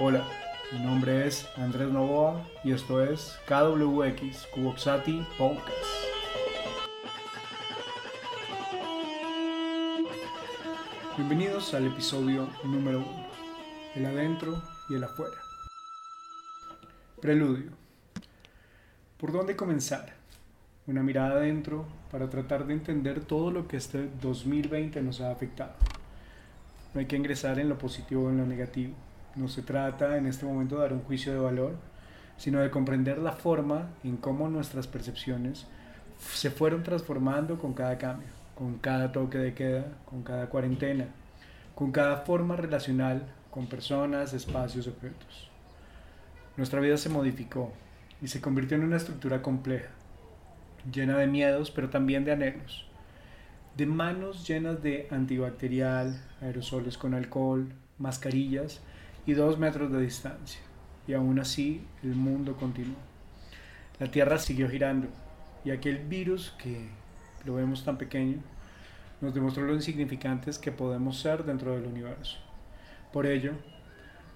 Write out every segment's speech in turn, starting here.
Hola, mi nombre es Andrés Novoa y esto es KWX Cuboxati Podcast. Bienvenidos al episodio número 1, el adentro y el afuera. Preludio. ¿Por dónde comenzar? Una mirada adentro para tratar de entender todo lo que este 2020 nos ha afectado. No hay que ingresar en lo positivo o en lo negativo. No se trata en este momento de dar un juicio de valor, sino de comprender la forma en cómo nuestras percepciones se fueron transformando con cada cambio, con cada toque de queda, con cada cuarentena, con cada forma relacional con personas, espacios, objetos. Nuestra vida se modificó y se convirtió en una estructura compleja, llena de miedos, pero también de anhelos de manos llenas de antibacterial, aerosoles con alcohol, mascarillas y dos metros de distancia. Y aún así el mundo continuó. La Tierra siguió girando y aquel virus que lo vemos tan pequeño nos demostró lo insignificantes que podemos ser dentro del universo. Por ello,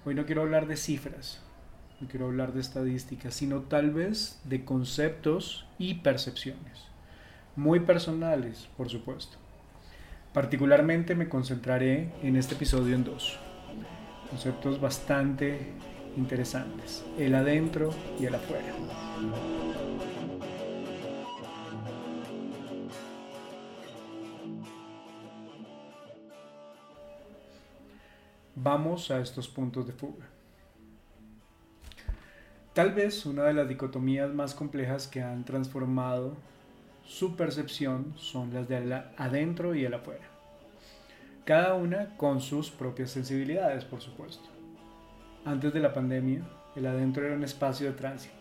hoy no quiero hablar de cifras, no quiero hablar de estadísticas, sino tal vez de conceptos y percepciones muy personales, por supuesto. Particularmente me concentraré en este episodio en dos conceptos bastante interesantes, el adentro y el afuera. Vamos a estos puntos de fuga. Tal vez una de las dicotomías más complejas que han transformado su percepción son las de adentro y el afuera. Cada una con sus propias sensibilidades, por supuesto. Antes de la pandemia, el adentro era un espacio de tránsito.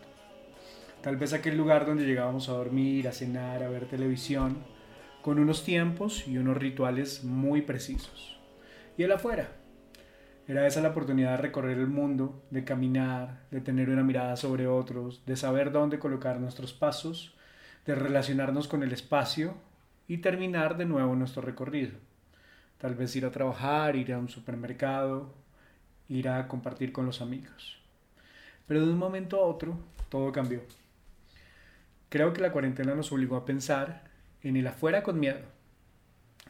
Tal vez aquel lugar donde llegábamos a dormir, a cenar, a ver televisión, con unos tiempos y unos rituales muy precisos. Y el afuera. Era esa la oportunidad de recorrer el mundo, de caminar, de tener una mirada sobre otros, de saber dónde colocar nuestros pasos de relacionarnos con el espacio y terminar de nuevo nuestro recorrido. Tal vez ir a trabajar, ir a un supermercado, ir a compartir con los amigos. Pero de un momento a otro todo cambió. Creo que la cuarentena nos obligó a pensar en el afuera con miedo,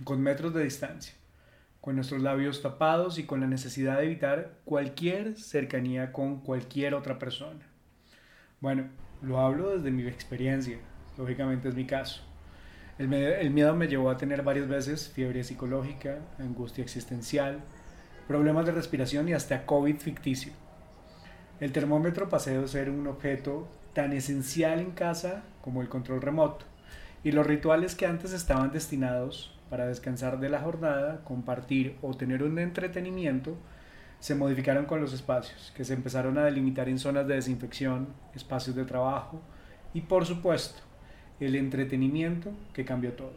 con metros de distancia, con nuestros labios tapados y con la necesidad de evitar cualquier cercanía con cualquier otra persona. Bueno, lo hablo desde mi experiencia, lógicamente es mi caso. El, miedo me llevó a tener varias veces fiebre psicológica, angustia existencial, problemas de respiración y hasta COVID ficticio. El termómetro pasó de ser un objeto tan esencial en casa como el control remoto, y los rituales que antes estaban destinados para descansar de la jornada, compartir o tener un entretenimiento, se modificaron con los espacios, que se empezaron a delimitar en zonas de desinfección, espacios de trabajo y por supuesto el entretenimiento que cambió todo.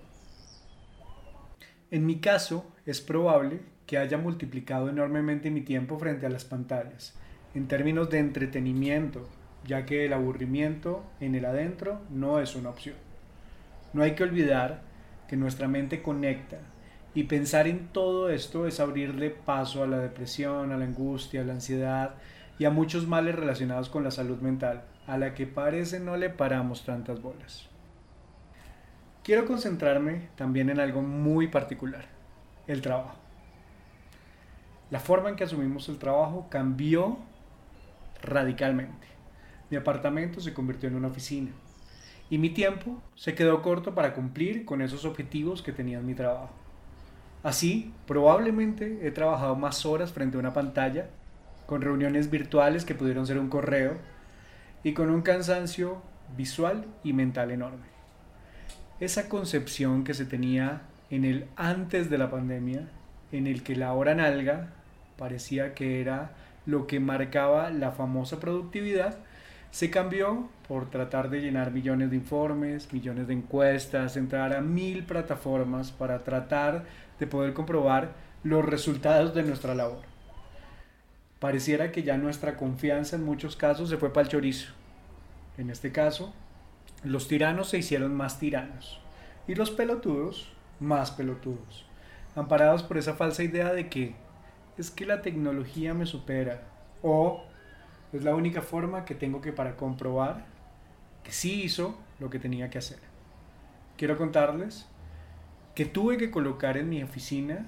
En mi caso, es probable que haya multiplicado enormemente mi tiempo frente a las pantallas, en términos de entretenimiento, ya que el aburrimiento en el adentro no es una opción. No hay que olvidar que nuestra mente conecta y pensar en todo esto es abrirle paso a la depresión, a la angustia, a la ansiedad y a muchos males relacionados con la salud mental, a la que parece no le paramos tantas bolas. Quiero concentrarme también en algo muy particular, el trabajo. La forma en que asumimos el trabajo cambió radicalmente. Mi apartamento se convirtió en una oficina y mi tiempo se quedó corto para cumplir con esos objetivos que tenía en mi trabajo. Así, probablemente he trabajado más horas frente a una pantalla, con reuniones virtuales que pudieron ser un correo y con un cansancio visual y mental enorme esa concepción que se tenía en el antes de la pandemia, en el que la hora nalga parecía que era lo que marcaba la famosa productividad, se cambió por tratar de llenar millones de informes, millones de encuestas, entrar a mil plataformas para tratar de poder comprobar los resultados de nuestra labor. Pareciera que ya nuestra confianza en muchos casos se fue para el chorizo. En este caso, los tiranos se hicieron más tiranos y los pelotudos más pelotudos, amparados por esa falsa idea de que es que la tecnología me supera, o es la única forma que tengo que para comprobar que sí hizo lo que tenía que hacer. Quiero contarles que tuve que colocar en mi oficina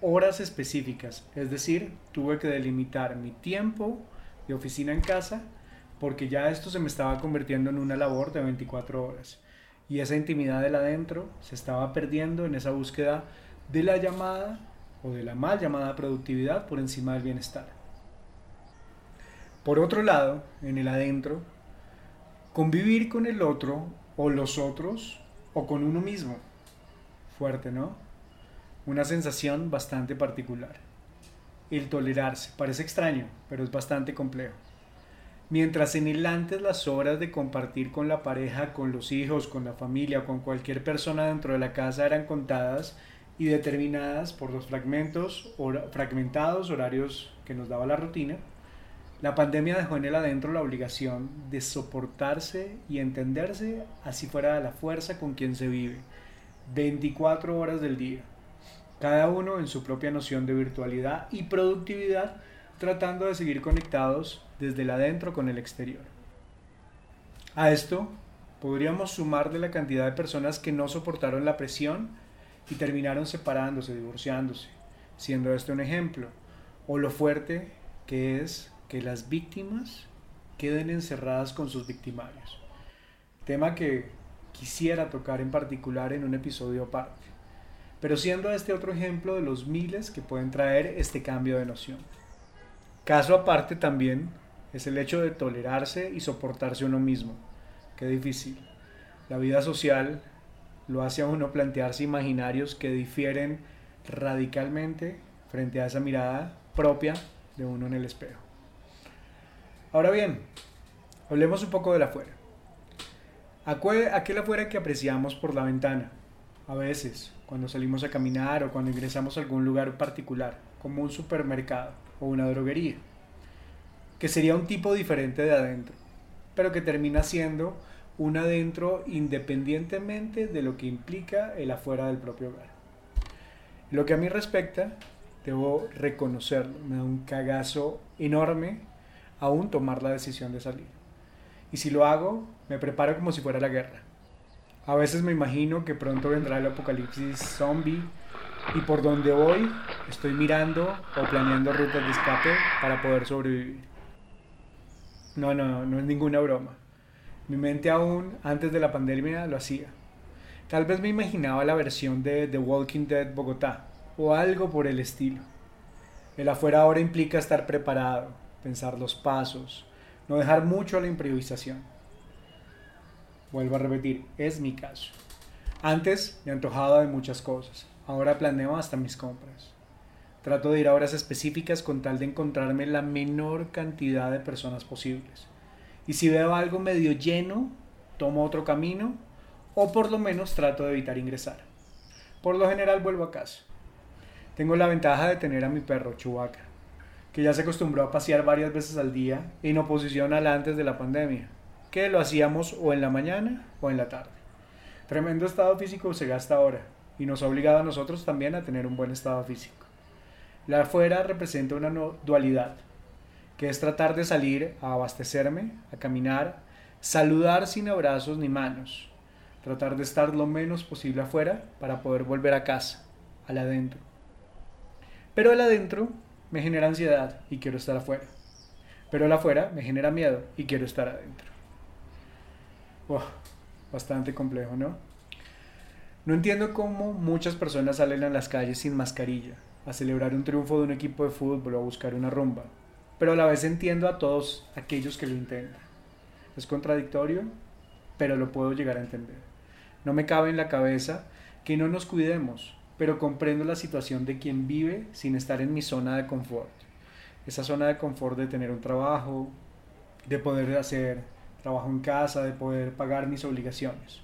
horas específicas, es decir, tuve que delimitar mi tiempo de oficina en casa porque ya esto se me estaba convirtiendo en una labor de 24 horas y esa intimidad del adentro se estaba perdiendo en esa búsqueda de la llamada o de la mal llamada productividad por encima del bienestar. Por otro lado, en el adentro, convivir con el otro o los otros o con uno mismo. Fuerte, ¿no? Una sensación bastante particular. El tolerarse. Parece extraño, pero es bastante complejo. Mientras en el antes las horas de compartir con la pareja, con los hijos, con la familia, con cualquier persona dentro de la casa eran contadas y determinadas por los fragmentos, fragmentados horarios que nos daba la rutina, la pandemia dejó en él adentro la obligación de soportarse y entenderse así fuera de la fuerza con quien se vive, 24 horas del día, cada uno en su propia noción de virtualidad y productividad, tratando de seguir conectados desde el adentro con el exterior. A esto podríamos sumarle la cantidad de personas que no soportaron la presión y terminaron separándose, divorciándose, siendo este un ejemplo, o lo fuerte que es que las víctimas queden encerradas con sus victimarios. Tema que quisiera tocar en particular en un episodio aparte, pero siendo este otro ejemplo de los miles que pueden traer este cambio de noción. Caso aparte también es el hecho de tolerarse y soportarse uno mismo. Qué difícil. La vida social lo hace a uno plantearse imaginarios que difieren radicalmente frente a esa mirada propia de uno en el espejo. Ahora bien, hablemos un poco de la afuera. Aquel afuera que apreciamos por la ventana, a veces, cuando salimos a caminar o cuando ingresamos a algún lugar particular, como un supermercado o una droguería, que sería un tipo diferente de adentro, pero que termina siendo un adentro independientemente de lo que implica el afuera del propio hogar. Lo que a mí respecta, debo reconocerlo, me da un cagazo enorme aún tomar la decisión de salir. Y si lo hago, me preparo como si fuera la guerra. A veces me imagino que pronto vendrá el apocalipsis zombie y por donde voy estoy mirando o planeando rutas de escape para poder sobrevivir. No, no, no es ninguna broma. Mi mente aún antes de la pandemia lo hacía. Tal vez me imaginaba la versión de The Walking Dead Bogotá o algo por el estilo. El afuera ahora implica estar preparado, pensar los pasos, no dejar mucho a la improvisación. Vuelvo a repetir, es mi caso. Antes me antojaba de muchas cosas, ahora planeo hasta mis compras. Trato de ir a horas específicas con tal de encontrarme la menor cantidad de personas posibles. Y si veo algo medio lleno, tomo otro camino o por lo menos trato de evitar ingresar. Por lo general vuelvo a casa. Tengo la ventaja de tener a mi perro Chubaca, que ya se acostumbró a pasear varias veces al día en oposición al antes de la pandemia, que lo hacíamos o en la mañana o en la tarde. Tremendo estado físico se gasta ahora y nos ha obligado a nosotros también a tener un buen estado físico. La afuera representa una dualidad, que es tratar de salir a abastecerme, a caminar, saludar sin abrazos ni manos, tratar de estar lo menos posible afuera para poder volver a casa, al adentro. Pero el adentro me genera ansiedad y quiero estar afuera. Pero el afuera me genera miedo y quiero estar adentro. bastante complejo, ¿no? No entiendo cómo muchas personas salen a las calles sin mascarilla, a celebrar un triunfo de un equipo de fútbol o a buscar una rumba, pero a la vez entiendo a todos aquellos que lo intentan. Es contradictorio, pero lo puedo llegar a entender. No me cabe en la cabeza que no nos cuidemos, pero comprendo la situación de quien vive sin estar en mi zona de confort. Esa zona de confort de tener un trabajo, de poder hacer trabajo en casa, de poder pagar mis obligaciones.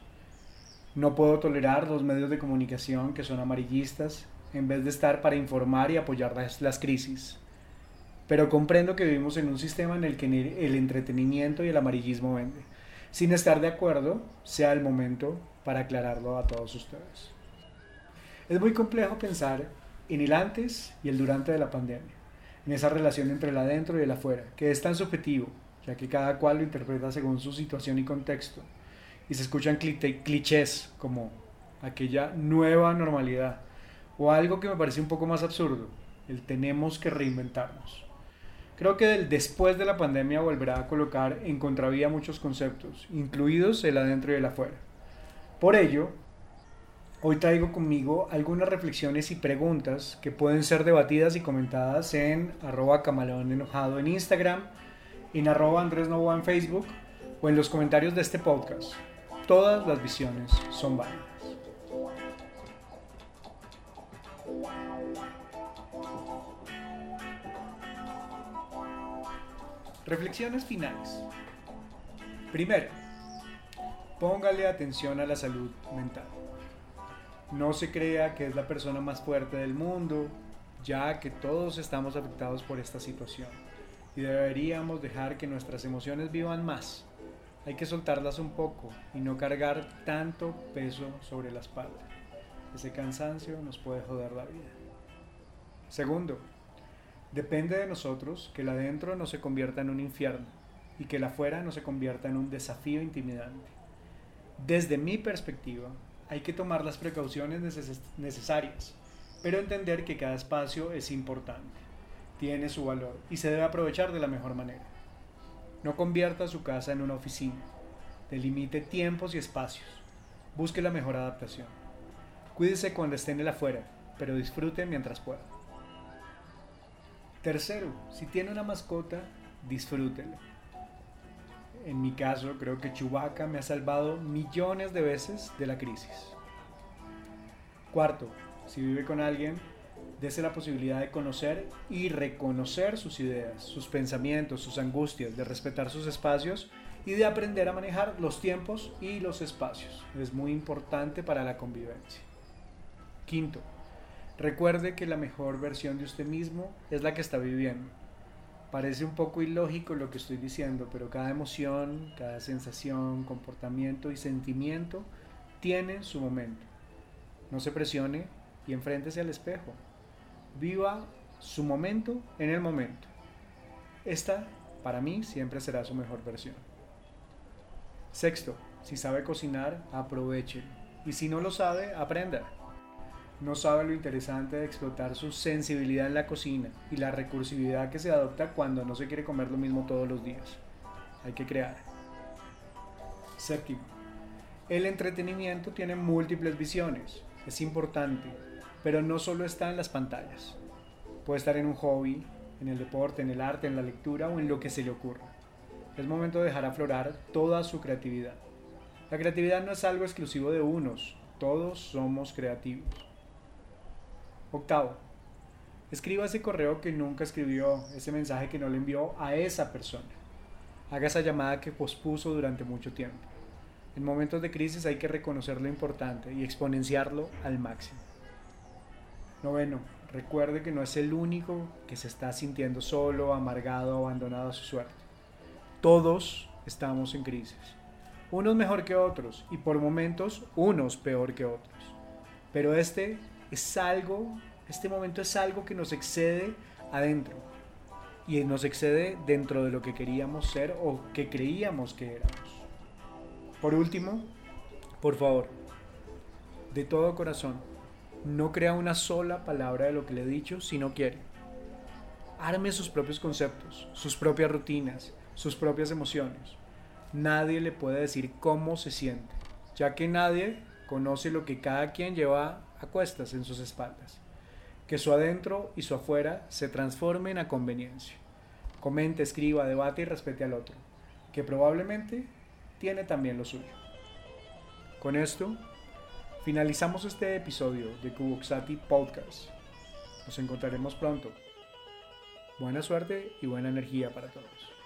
No puedo tolerar los medios de comunicación que son amarillistas en vez de estar para informar y apoyar las, crisis. Pero comprendo que vivimos en un sistema en el que el entretenimiento y el amarillismo vende. Sin estar de acuerdo, sea el momento para aclararlo a todos ustedes. Es muy complejo pensar en el antes y el durante de la pandemia. en esa relación entre el adentro y el afuera, que es tan subjetivo, ya que cada cual lo interpreta según su situación y contexto. Y se escuchan clichés como aquella nueva normalidad, o algo que me parece un poco más absurdo, el tenemos que reinventarnos. Creo que el después de la pandemia volverá a colocar en contravía muchos conceptos, incluidos el adentro y el afuera. Por ello, hoy traigo conmigo algunas reflexiones y preguntas que pueden ser debatidas y comentadas en arroba camaleón enojado en Instagram, en arroba Andrés Novoa en Facebook o en los comentarios de este podcast. Todas las visiones son válidas. Reflexiones finales. Primero, póngale atención a la salud mental. No se crea que es la persona más fuerte del mundo, ya que todos estamos afectados por esta situación y deberíamos dejar que nuestras emociones vivan más. Hay que soltarlas un poco y no cargar tanto peso sobre la espalda. Ese cansancio nos puede joder la vida. Segundo, Depende de nosotros que el adentro no se convierta en un infierno y que el afuera no se convierta en un desafío intimidante. Desde mi perspectiva, hay que tomar las precauciones necesarias, pero entender que cada espacio es importante, tiene su valor y se debe aprovechar de la mejor manera. No convierta su casa en una oficina, delimite tiempos y espacios, busque la mejor adaptación. Cuídese cuando esté en el afuera, pero disfrute mientras pueda. Tercero, si tiene una mascota, disfrútelo. En mi caso, creo que Chewbacca me ha salvado millones de veces de la crisis. Cuarto, si vive con alguien, dése la posibilidad de conocer y reconocer sus ideas, sus pensamientos, sus angustias, de respetar sus espacios y de aprender a manejar los tiempos y los espacios. Es muy importante para la convivencia. Quinto, Recuerde que la mejor versión de usted mismo es la que está viviendo. Parece un poco ilógico lo que estoy diciendo, pero cada emoción, cada sensación, comportamiento y sentimiento tiene su momento. No se presione y enfréntese al espejo. Viva su momento en el momento. Esta, para mí, siempre será su mejor versión. Sexto, si sabe cocinar, aproveche. Y si no lo sabe, aprenda no sabe lo interesante de explotar su sensibilidad en la cocina y la recursividad que se adopta cuando no se quiere comer lo mismo todos los días. Hay que crear. Séptimo, el entretenimiento tiene múltiples visiones. Es importante, pero no solo está en las pantallas. Puede estar en un hobby, en el deporte, en el arte, en la lectura o en lo que se le ocurra. Es momento de dejar aflorar toda su creatividad. La creatividad no es algo exclusivo de unos, todos somos creativos. Octavo, escriba ese correo que nunca escribió, ese mensaje que no le envió a esa persona. Haga esa llamada que pospuso durante mucho tiempo. En momentos de crisis hay que reconocer lo importante y exponenciarlo al máximo. Noveno, recuerde que no es el único que se está sintiendo solo, amargado, abandonado a su suerte. Todos estamos en crisis. Unos mejor que otros y por momentos unos peor que otros. Pero este es algo, este momento es algo que nos excede adentro y nos excede dentro de lo que queríamos ser o que creíamos que éramos. Por último, por favor, de todo corazón, no crea una sola palabra de lo que le he dicho si no quiere. Arme sus propios conceptos, sus propias rutinas, sus propias emociones. Nadie le puede decir cómo se siente, ya que nadie conoce lo que cada quien lleva a cuestas en sus espaldas. Que su adentro y su afuera se transformen a conveniencia. Comente, escriba, debate y respete al otro, que probablemente tiene también lo suyo. Con esto, finalizamos este episodio de Kuboxati Podcast. Nos encontraremos pronto. Buena suerte y buena energía para todos.